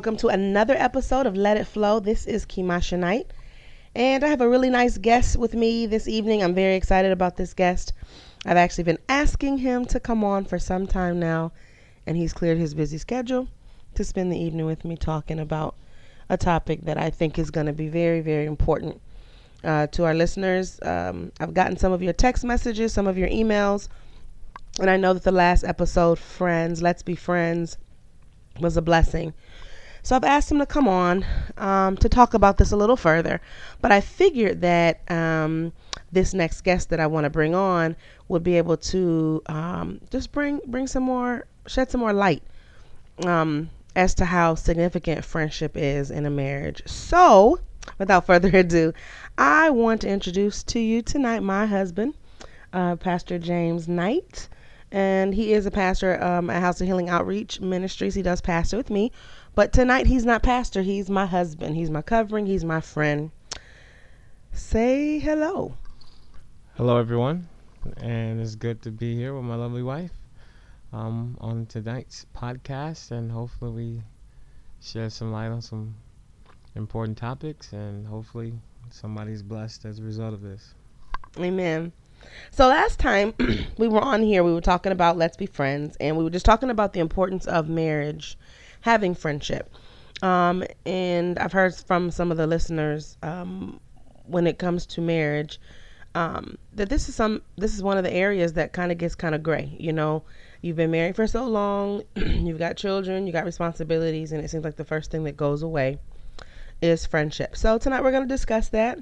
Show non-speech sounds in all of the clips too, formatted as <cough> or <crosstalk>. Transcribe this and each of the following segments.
Welcome to another episode of Let It Flow. This is Kimasha Knight, and I have a really nice guest with me this evening. I'm very excited about this guest. I've actually been asking him to come on for some time now, and he's cleared his busy schedule to spend the evening with me talking about a topic that I think is going to be very, very important uh, to our listeners. Um, I've gotten some of your text messages, some of your emails, and I know that the last episode, Friends, Let's Be Friends, was a blessing. So I've asked him to come on um, to talk about this a little further. But I figured that um, this next guest that I want to bring on would be able to um, just bring bring some more, shed some more light um, as to how significant friendship is in a marriage. So, without <laughs> further ado, I want to introduce to you tonight my husband, uh, Pastor James Knight and he is a pastor um, at House of Healing Outreach Ministries. He does pastor with me, but tonight he's not pastor. He's my husband. He's my covering. He's my friend. Say hello. Hello, everyone, and it's good to be here with my lovely wife um, on tonight's podcast, and hopefully we share some light on some important topics, and hopefully somebody's blessed as a result of this. Amen. So last time <clears throat> we were on here, we were talking about let's be friends, and we were just talking about the importance of marriage, having friendship. Um, and I've heard from some of the listeners um, when it comes to marriage um, that this is some this is one of the areas that kind of gets kind of gray. You know, you've been married for so long, <clears throat> you've got children, you got responsibilities, and it seems like the first thing that goes away is friendship. So tonight we're going to discuss that.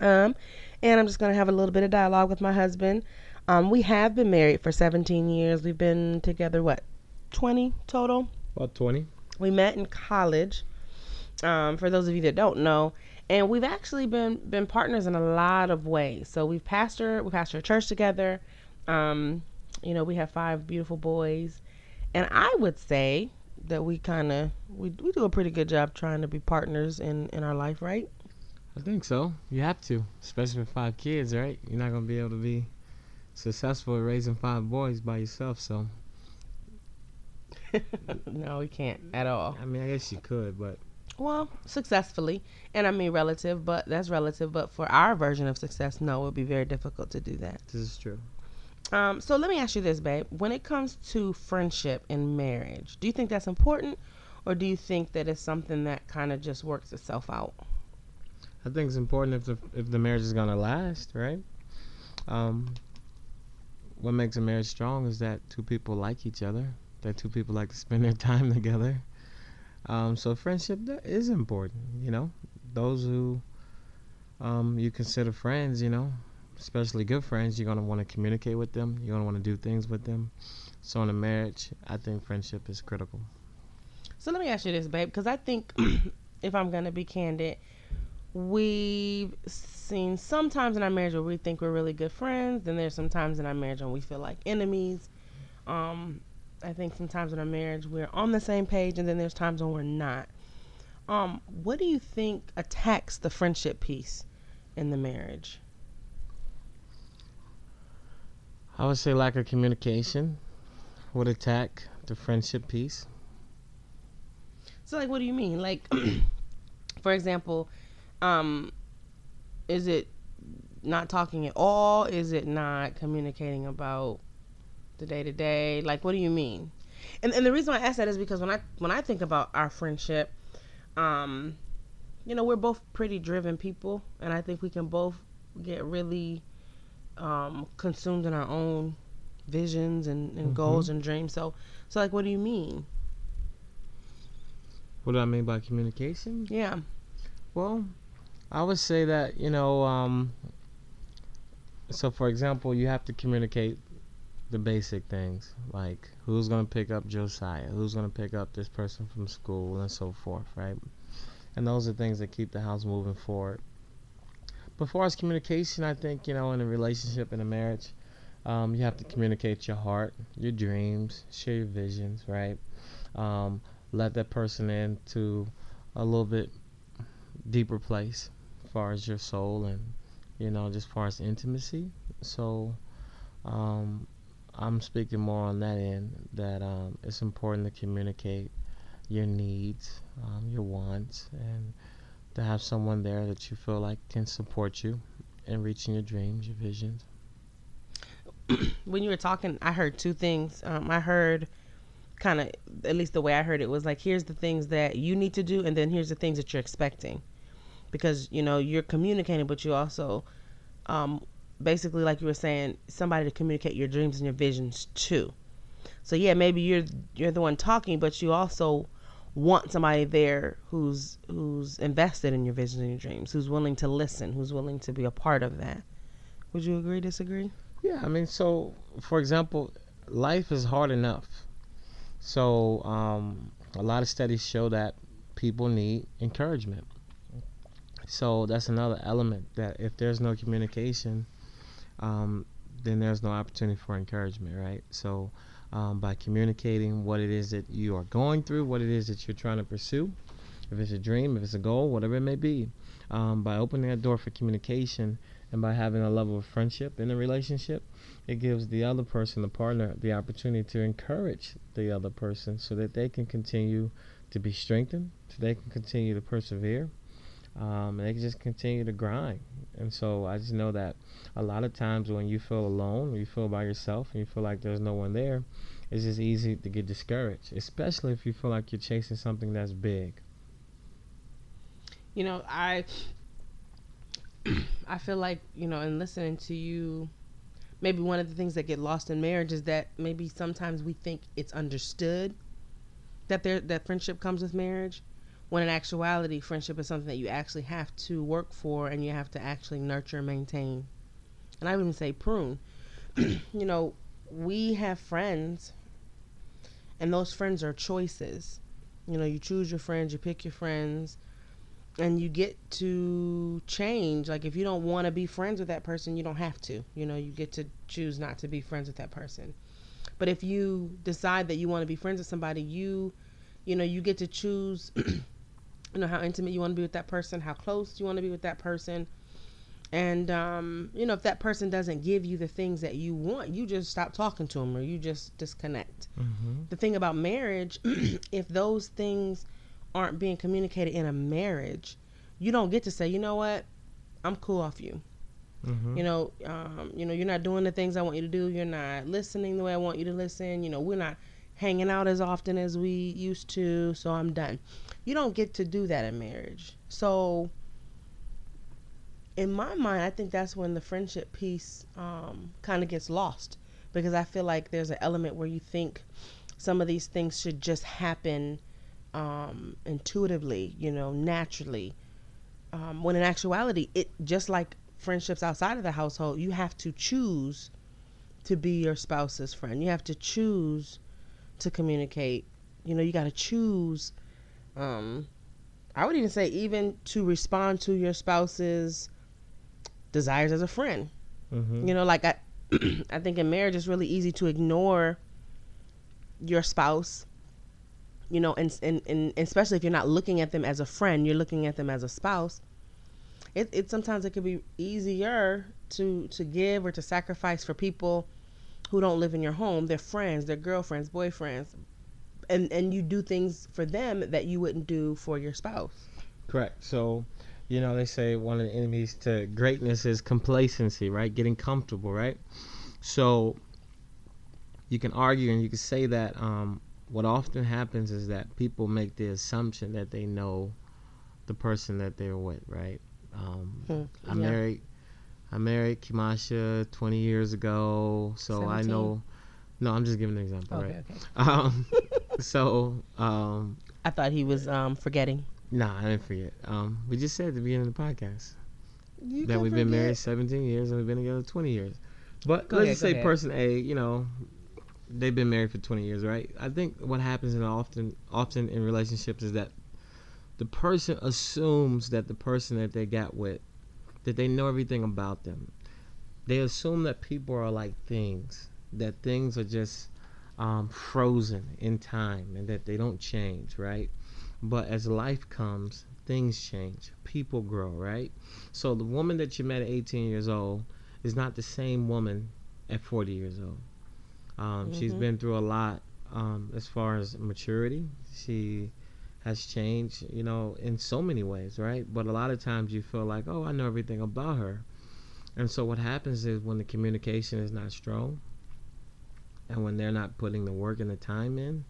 Um, and I'm just going to have a little bit of dialogue with my husband. Um, we have been married for 17 years. We've been together, what, 20 total? About 20. We met in college, um, for those of you that don't know. And we've actually been been partners in a lot of ways. So we've pastored, we pastored a church together. Um, you know, we have five beautiful boys. And I would say that we kind of we, we do a pretty good job trying to be partners in in our life, right? I think so. You have to, especially with five kids, right? You're not gonna be able to be successful at raising five boys by yourself. So. <laughs> no, we can't at all. I mean, I guess you could, but. Well, successfully, and I mean relative, but that's relative. But for our version of success, no, it would be very difficult to do that. This is true. Um, so let me ask you this, babe. When it comes to friendship and marriage, do you think that's important, or do you think that it's something that kind of just works itself out? I think it's important if the if the marriage is gonna last, right? Um, what makes a marriage strong is that two people like each other, that two people like to spend their <laughs> time together. Um, so friendship is important, you know. Those who um, you consider friends, you know, especially good friends, you're gonna want to communicate with them. You're gonna want to do things with them. So in a marriage, I think friendship is critical. So let me ask you this, babe, because I think <clears throat> if I'm gonna be candid, we've seen sometimes in our marriage where we think we're really good friends. Then there's some times in our marriage when we feel like enemies. Um, I think sometimes in a marriage we're on the same page, and then there's times when we're not. Um, what do you think attacks the friendship piece in the marriage? I would say lack of communication would attack the friendship piece. So, like, what do you mean? Like, <clears throat> for example, um, is it not talking at all? Is it not communicating about the day to day? Like, what do you mean? And and the reason I ask that is because when I when I think about our friendship, um, you know, we're both pretty driven people, and I think we can both get really um, consumed in our own visions and, and mm-hmm. goals and dreams. So, so like, what do you mean? What do I mean by communication? Yeah. Well, I would say that you know, um, so for example, you have to communicate the basic things like who's going to pick up Josiah, who's going to pick up this person from school, and so forth, right? And those are things that keep the house moving forward. But far as communication, I think you know, in a relationship, in a marriage, um, you have to communicate your heart, your dreams, share your visions, right? Um, let that person into a little bit deeper place far as your soul and you know just far as intimacy so um, i'm speaking more on that end that um, it's important to communicate your needs, um, your wants, and to have someone there that you feel like can support you in reaching your dreams, your visions. <clears throat> when you were talking, I heard two things. Um, I heard kind of, at least the way I heard it was like, here's the things that you need to do, and then here's the things that you're expecting, because you know you're communicating, but you also, um, basically, like you were saying, somebody to communicate your dreams and your visions to. So yeah, maybe you're you're the one talking, but you also want somebody there who's who's invested in your visions and your dreams, who's willing to listen, who's willing to be a part of that. Would you agree? Disagree? Yeah, I mean, so for example, life is hard enough. So um, a lot of studies show that people need encouragement. So that's another element that if there's no communication, um, then there's no opportunity for encouragement, right? So um, by communicating what it is that you are going through, what it is that you're trying to pursue, if it's a dream, if it's a goal, whatever it may be, um, by opening that door for communication and by having a level of friendship in a relationship, it gives the other person, the partner, the opportunity to encourage the other person so that they can continue to be strengthened, so they can continue to persevere, um, and they just continue to grind. And so I just know that a lot of times when you feel alone, you feel by yourself, and you feel like there's no one there, it's just easy to get discouraged, especially if you feel like you're chasing something that's big. You know, I <clears throat> I feel like you know, in listening to you, maybe one of the things that get lost in marriage is that maybe sometimes we think it's understood that there that friendship comes with marriage when in actuality, friendship is something that you actually have to work for and you have to actually nurture and maintain. And I wouldn't say prune. <clears throat> you know, we have friends, and those friends are choices. You know, you choose your friends, you pick your friends, and you get to change. Like, if you don't want to be friends with that person, you don't have to. You know, you get to choose not to be friends with that person. But if you decide that you want to be friends with somebody, you, you know, you get to choose <clears throat> you know how intimate you want to be with that person how close you want to be with that person. And um, you know if that person doesn't give you the things that you want you just stop talking to them or you just disconnect. Mm-hmm. the thing about marriage <clears throat> if those things aren't being communicated in a marriage you don't get to say you know what? I'm cool off you. Mm-hmm. you know um, you know you're not doing the things i want you to do. You're not listening the way i want you to listen. You know we're not hanging out as often as we used to, so I'm done. You don't get to do that in marriage. So, in my mind, I think that's when the friendship piece um, kind of gets lost because I feel like there's an element where you think some of these things should just happen um, intuitively, you know, naturally. Um, when in actuality, it just like friendships outside of the household, you have to choose to be your spouse's friend. You have to choose to communicate. You know, you got to choose. Um, I would even say even to respond to your spouse's desires as a friend. Mm-hmm. You know, like I, <clears throat> I think in marriage it's really easy to ignore your spouse. You know, and, and and especially if you're not looking at them as a friend, you're looking at them as a spouse. It, it sometimes it could be easier to to give or to sacrifice for people who don't live in your home, their friends, their girlfriends, boyfriends, and and you do things for them that you wouldn't do for your spouse. Correct. So, you know, they say one of the enemies to greatness is complacency, right? Getting comfortable, right? So, you can argue and you can say that um, what often happens is that people make the assumption that they know the person that they're with, right? Um, hmm. I'm yeah. married I married Kimasha 20 years ago, so 17. I know. No, I'm just giving an example, okay, right? Okay. Um, <laughs> so. Um, I thought he was um, forgetting. Nah, I didn't forget. Um, we just said at the beginning of the podcast you that we've forget. been married 17 years and we've been together 20 years. But go let's ahead, just say ahead. person A, you know, they've been married for 20 years, right? I think what happens in often often in relationships is that the person assumes that the person that they got with that they know everything about them. They assume that people are like things, that things are just um, frozen in time and that they don't change, right? But as life comes, things change. People grow, right? So the woman that you met at 18 years old is not the same woman at 40 years old. Um, mm-hmm. She's been through a lot um, as far as maturity. She has changed, you know, in so many ways, right? But a lot of times you feel like, oh, I know everything about her. And so what happens is when the communication is not strong and when they're not putting the work and the time in,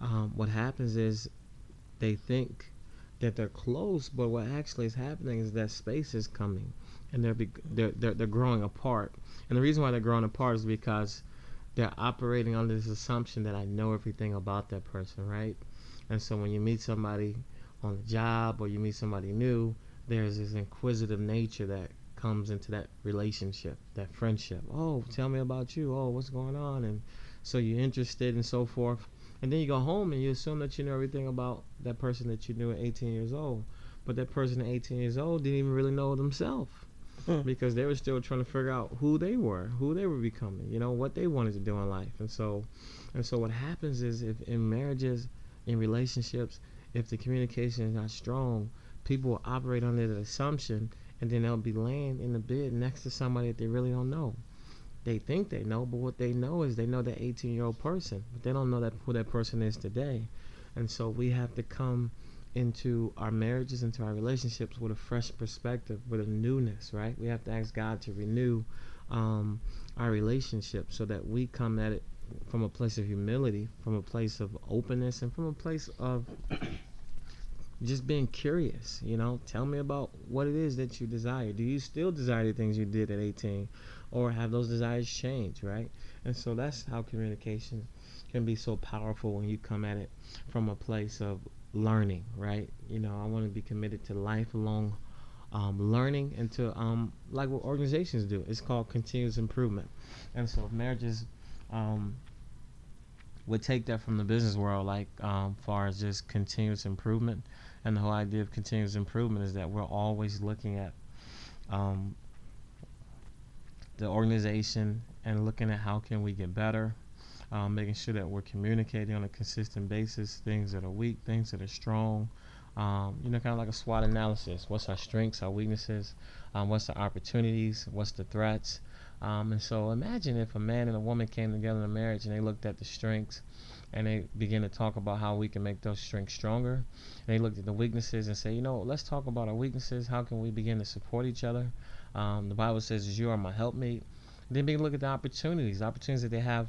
um, what happens is they think that they're close, but what actually is happening is that space is coming and they're, be- they're, they're, they're growing apart. And the reason why they're growing apart is because they're operating under this assumption that I know everything about that person, right? And so when you meet somebody on the job or you meet somebody new, there's this inquisitive nature that comes into that relationship, that friendship. Oh, tell me about you. Oh, what's going on? And so you're interested and so forth. And then you go home and you assume that you know everything about that person that you knew at 18 years old. But that person at 18 years old didn't even really know themselves Mm. because they were still trying to figure out who they were, who they were becoming, you know, what they wanted to do in life. And so, and so what happens is if in marriages, in relationships, if the communication is not strong, people will operate under the assumption and then they'll be laying in the bed next to somebody that they really don't know. They think they know, but what they know is they know that 18 year old person, but they don't know that who that person is today. And so we have to come into our marriages, into our relationships with a fresh perspective, with a newness, right? We have to ask God to renew um, our relationship so that we come at it from a place of humility, from a place of openness, and from a place of just being curious. You know, tell me about what it is that you desire. Do you still desire the things you did at 18, or have those desires changed, right? And so that's how communication can be so powerful when you come at it from a place of learning, right? You know, I want to be committed to lifelong um, learning and to um, like what organizations do. It's called continuous improvement. And so if marriages um, would take that from the business world, like um, far as just continuous improvement, and the whole idea of continuous improvement is that we're always looking at um, the organization and looking at how can we get better um, making sure that we're communicating on a consistent basis things that are weak, things that are strong. Um, you know, kind of like a SWOT analysis. What's our strengths, our weaknesses? Um, what's the opportunities? What's the threats? Um, and so imagine if a man and a woman came together in a marriage and they looked at the strengths and they began to talk about how we can make those strengths stronger. And they looked at the weaknesses and say, you know, let's talk about our weaknesses. How can we begin to support each other? Um, the Bible says, you are my helpmate. And then begin to look at the opportunities, the opportunities that they have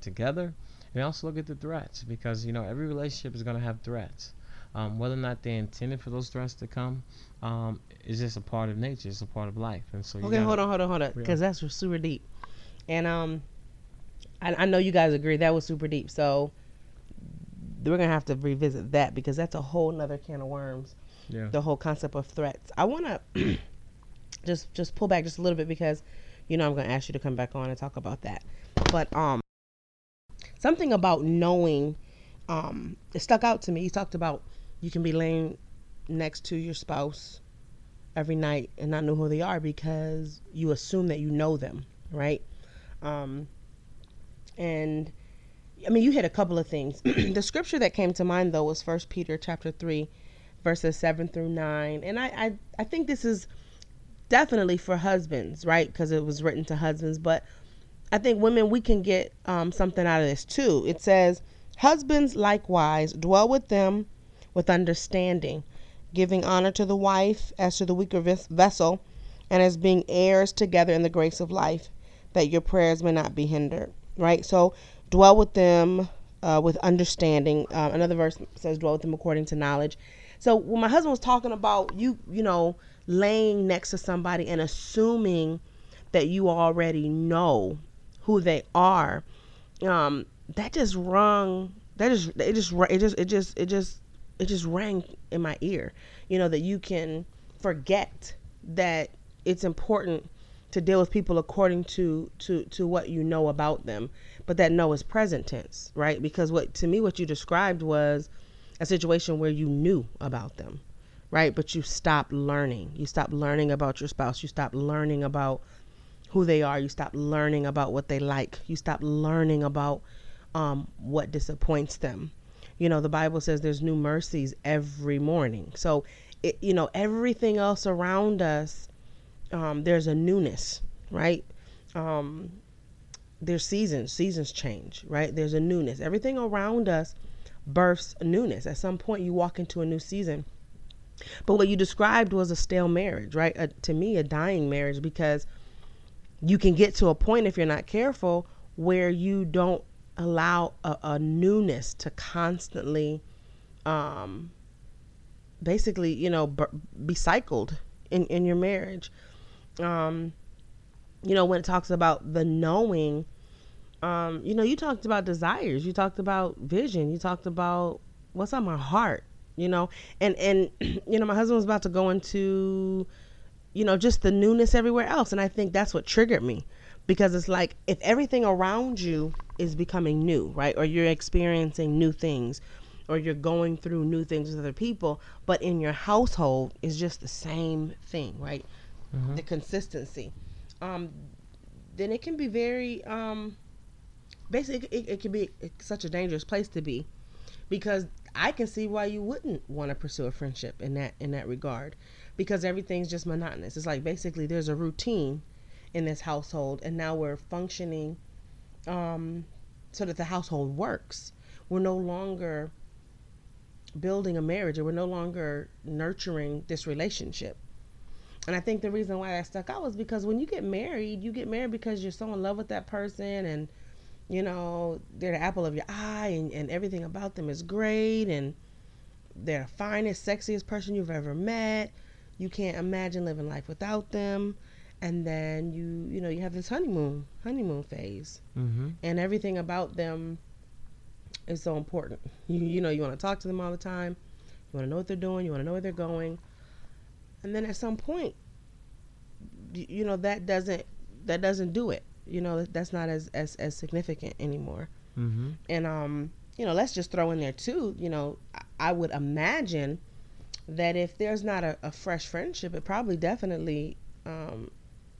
together and also look at the threats because you know every relationship is going to have threats um, whether or not they intended for those threats to come um, is just a part of nature it's a part of life. And so okay hold on hold on hold on because that's super deep. And um I, I know you guys agree that was super deep so we're gonna have to revisit that because that's a whole nother can of worms. Yeah. the whole concept of threats. I want <clears throat> to just just pull back just a little bit because you know i'm gonna ask you to come back on and talk about that. But um something about knowing um, it stuck out to me. You talked about you can be laying next to your spouse every night and not know who they are because you assume that you know them, right? Um, and I mean, you hit a couple of things. <clears throat> the scripture that came to mind though was First Peter chapter three, verses seven through nine, and I I, I think this is definitely for husbands, right? Because it was written to husbands, but I think women, we can get um, something out of this too. It says, Husbands likewise dwell with them with understanding, giving honor to the wife as to the weaker vessel, and as being heirs together in the grace of life, that your prayers may not be hindered. Right? So dwell with them uh, with understanding. Uh, another verse says, dwell with them according to knowledge. So when my husband was talking about you, you know, laying next to somebody and assuming that you already know who they are um that just rung that just it just it just it just it just it just rang in my ear you know that you can forget that it's important to deal with people according to to to what you know about them but that know is present tense right because what to me what you described was a situation where you knew about them right but you stopped learning you stopped learning about your spouse you stopped learning about who they are. You stop learning about what they like. You stop learning about um, what disappoints them. You know, the Bible says there's new mercies every morning. So, it, you know, everything else around us, um, there's a newness, right? Um, there's seasons, seasons change, right? There's a newness. Everything around us births newness. At some point, you walk into a new season. But what you described was a stale marriage, right? A, to me, a dying marriage because you can get to a point if you're not careful where you don't allow a, a newness to constantly, um, basically, you know, be cycled in, in your marriage. Um, you know, when it talks about the knowing, um, you know, you talked about desires, you talked about vision, you talked about what's on my heart, you know, and and <clears throat> you know, my husband was about to go into, you know, just the newness everywhere else, and I think that's what triggered me, because it's like if everything around you is becoming new, right, or you're experiencing new things, or you're going through new things with other people, but in your household is just the same thing, right? Mm-hmm. The consistency um, then it can be very um, basically it, it can be such a dangerous place to be because I can see why you wouldn't want to pursue a friendship in that in that regard because everything's just monotonous. It's like basically there's a routine in this household and now we're functioning um, so that the household works. We're no longer building a marriage or we're no longer nurturing this relationship. And I think the reason why that stuck out was because when you get married, you get married because you're so in love with that person and you know, they're the apple of your eye and, and everything about them is great and they're the finest, sexiest person you've ever met. You can't imagine living life without them. And then you, you know, you have this honeymoon, honeymoon phase, mm-hmm. and everything about them is so important. You, you know, you want to talk to them all the time. You want to know what they're doing. You want to know where they're going and then at some point you know that doesn't that doesn't do it you know that's not as as, as significant anymore mm-hmm. and um you know let's just throw in there too you know i, I would imagine that if there's not a, a fresh friendship it probably definitely um,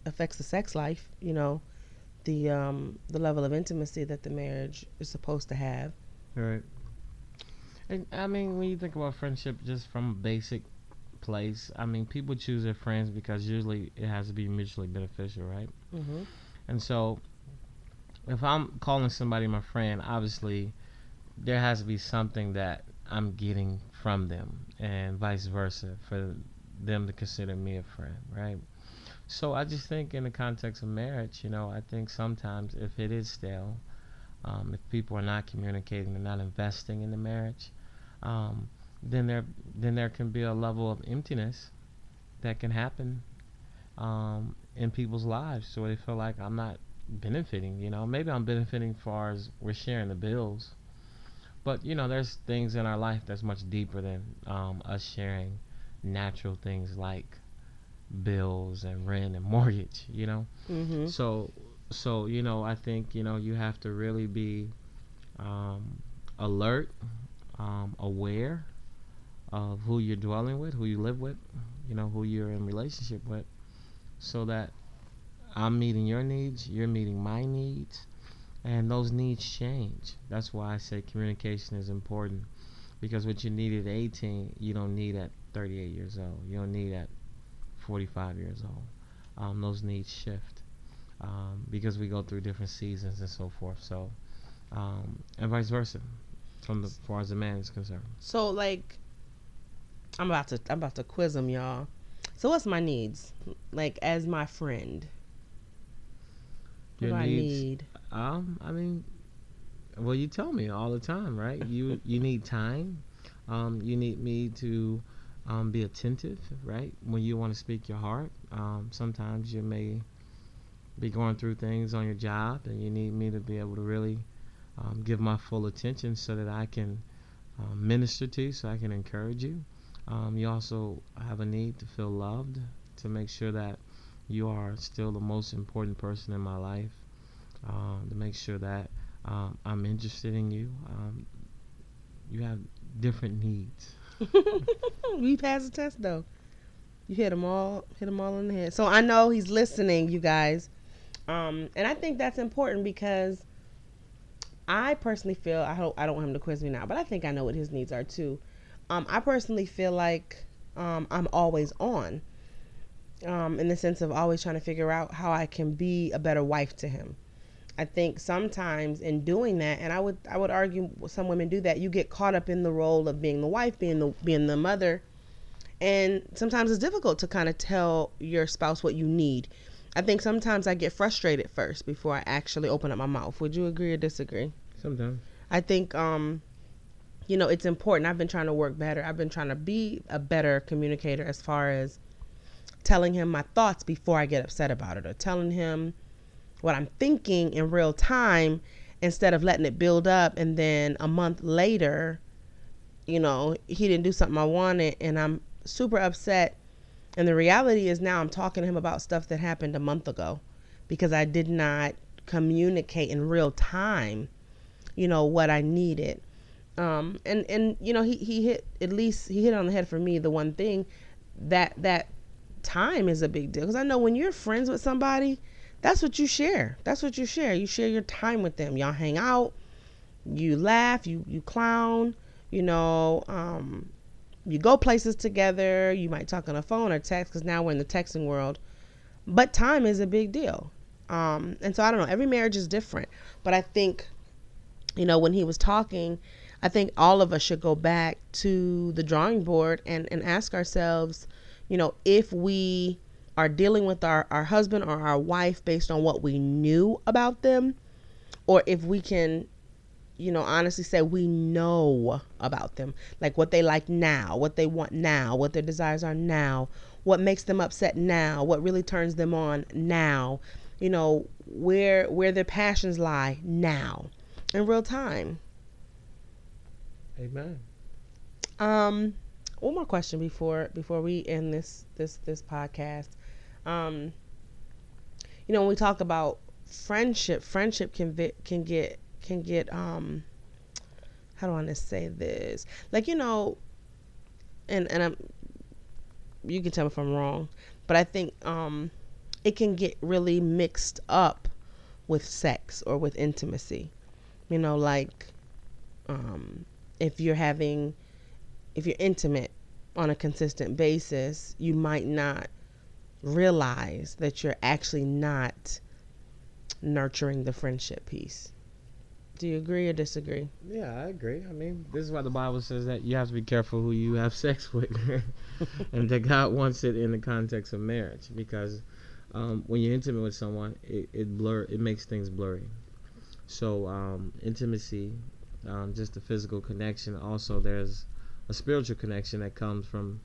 affects the sex life you know the um the level of intimacy that the marriage is supposed to have right and i mean when you think about friendship just from a basic place. I mean, people choose their friends because usually it has to be mutually beneficial, right? Mm-hmm. And so, if I'm calling somebody my friend, obviously there has to be something that I'm getting from them, and vice versa for them to consider me a friend, right? So I just think in the context of marriage, you know, I think sometimes if it is stale, um, if people are not communicating, they're not investing in the marriage, um, then there then there can be a level of emptiness that can happen um, in people's lives, so they feel like I'm not benefiting. You know, maybe I'm benefiting far as we're sharing the bills, but you know, there's things in our life that's much deeper than um, us sharing natural things like bills and rent and <laughs> mortgage. You know, mm-hmm. so so you know, I think you know you have to really be um, alert, um, aware of who you're dwelling with, who you live with, you know, who you're in relationship with, so that I'm meeting your needs, you're meeting my needs, and those needs change. That's why I say communication is important because what you need at 18, you don't need at 38 years old. You don't need at 45 years old. Um, those needs shift um, because we go through different seasons and so forth. So, um, and vice versa, from the as far as the man is concerned. So, like, I'm about to I'm about to quiz them, y'all. So what's my needs? Like as my friend. What Your do needs, I need? Um, I mean, well, you tell me all the time, right? you you need time. Um, you need me to um, be attentive, right? When you want to speak your heart. Um, sometimes you may be going through things on your job, and you need me to be able to really um, give my full attention so that I can um, minister to you, so I can encourage you. Um, you also have a need to feel loved, to make sure that you are still the most important person in my life, um, to make sure that I'm interested in you. You have different needs. <laughs> we passed the test though. You hit them all, hit them all in the head. So I know he's listening, you guys, um, and I think that's important because I personally feel I hope I don't want him to quiz me now, but I think I know what his needs are too. Um, I personally feel like um, I'm always on, um, in the sense of always trying to figure out how I can be a better wife to him. I think sometimes in doing that, and I would I would argue some women do that. You get caught up in the role of being the wife, being the being the mother, and sometimes it's difficult to kind of tell your spouse what you need. I think sometimes I get frustrated first before I actually open up my mouth. Would you agree or disagree? Sometimes. I think um you know, it's important. I've been trying to work better. I've been trying to be a better communicator as far as telling him my thoughts before I get upset about it or telling him what I'm thinking in real time instead of letting it build up and then a month later, you know, he didn't do something I wanted and I'm super upset. And the reality is now I'm talking to him about stuff that happened a month ago because I did not communicate in real time, you know, what I needed. Um, and and you know he, he hit at least he hit on the head for me the one thing that that time is a big deal because I know when you're friends with somebody that's what you share. That's what you share. You share your time with them. Y'all hang out, you laugh, you you clown, you know, um, you go places together. You might talk on the phone or text because now we're in the texting world. But time is a big deal. Um, and so I don't know. Every marriage is different, but I think, you know, when he was talking, I think all of us should go back to the drawing board and and ask ourselves, you know, if we are dealing with our, our husband or our wife based on what we knew about them, or if we can, you know, honestly say we know about them, like what they like now, what they want now, what their desires are now, what makes them upset now, what really turns them on now, you know, where where their passions lie now, in real time. Amen. Um, one more question before before we end this this this podcast um, you know, when we talk about friendship, friendship can vi- can get can get um, how do I want to say this? Like you know, and and I'm, you can tell me if I'm wrong, but I think um, it can get really mixed up with sex or with intimacy. You know, like um, if you're having if you're intimate on a consistent basis, you might not realize that you're actually not nurturing the friendship piece. Do you agree or disagree? Yeah, I agree. I mean, this is why the Bible says that you have to be careful who you have sex <laughs> with, <laughs> and that God wants it in the context of marriage because um, when you're intimate with someone, it, it blur it makes things blurry. So um, intimacy, um, just a physical connection. Also, there's a spiritual connection that comes from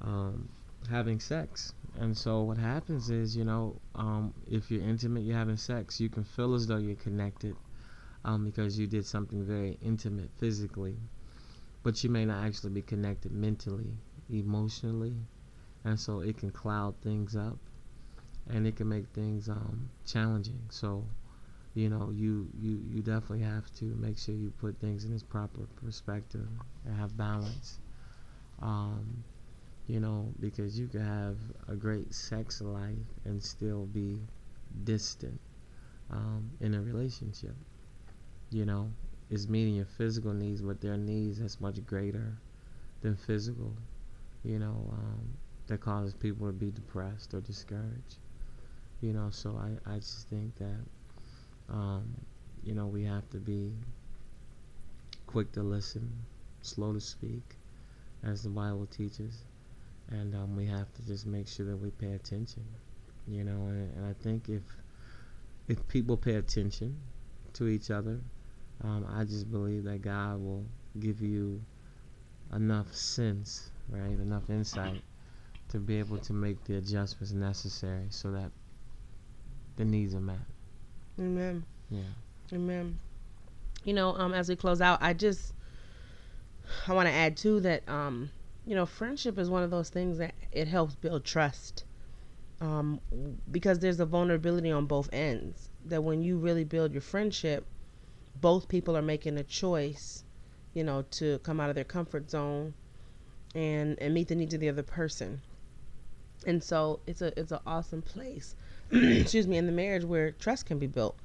um, having sex. And so what happens is, you know, um, if you're intimate, you're having sex, you can feel as though you're connected um, because you did something very intimate physically, but you may not actually be connected mentally, emotionally, and so it can cloud things up, and it can make things um, challenging. So, you know, you, you you definitely have to make sure you put things in its proper perspective and have balance. Um, you know, because you can have a great sex life and still be distant um, in a relationship. You know, it's meeting your physical needs, but their needs that's much greater than physical. You know, um, that causes people to be depressed or discouraged. You know, so I, I just think that, um, you know, we have to be quick to listen, slow to speak, as the Bible teaches and um, we have to just make sure that we pay attention you know and, and, i think if if people pay attention to each other um, i just believe that god will give you enough sense right enough insight to be able to make the adjustments necessary so that the needs are met. Amen. Yeah. Amen. You know um, as we close out i just i want to add too that um, you know, friendship is one of those things that it helps build trust. Um, because there's a vulnerability on both ends. That when you really build your friendship, both people are making a choice, you know, to come out of their comfort zone and and meet the needs of the other person. And so it's a it's an awesome place, <clears throat> excuse me, in the marriage where trust can be built.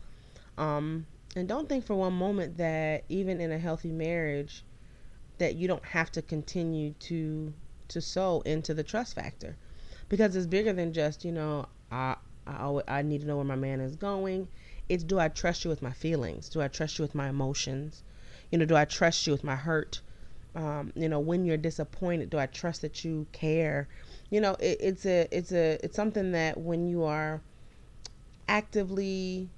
Um, and don't think for one moment that even in a healthy marriage, that you don't have to continue to to sow into the trust factor because it's bigger than just you know I I, always, I need to know where my man is going it's do I trust you with my feelings? Do I trust you with my emotions? You know, do I trust you with my hurt? Um, you know, when you're disappointed, do I trust that you care? You know, it, it's a it's a it's something that when you are actively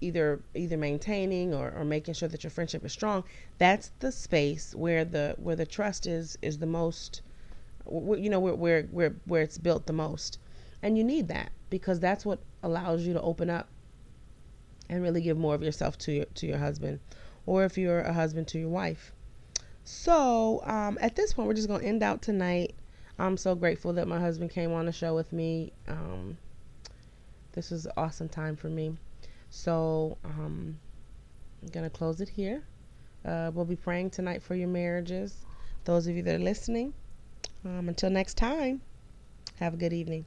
either either maintaining or, or making sure that your friendship is strong that's the space where the where the trust is is the most you know where where where, where it's built the most. And you need that because that's what allows you to open up and really give more of yourself to your to your husband or if you're a husband to your wife. So um, at this point we're just going to end out tonight. I'm so grateful that my husband came on the show with me. Um, this was an awesome time for me so um, I'm going to close it here. Uh, we'll be praying tonight for your marriages. Those of you that are listening, um, until next time, have a good evening.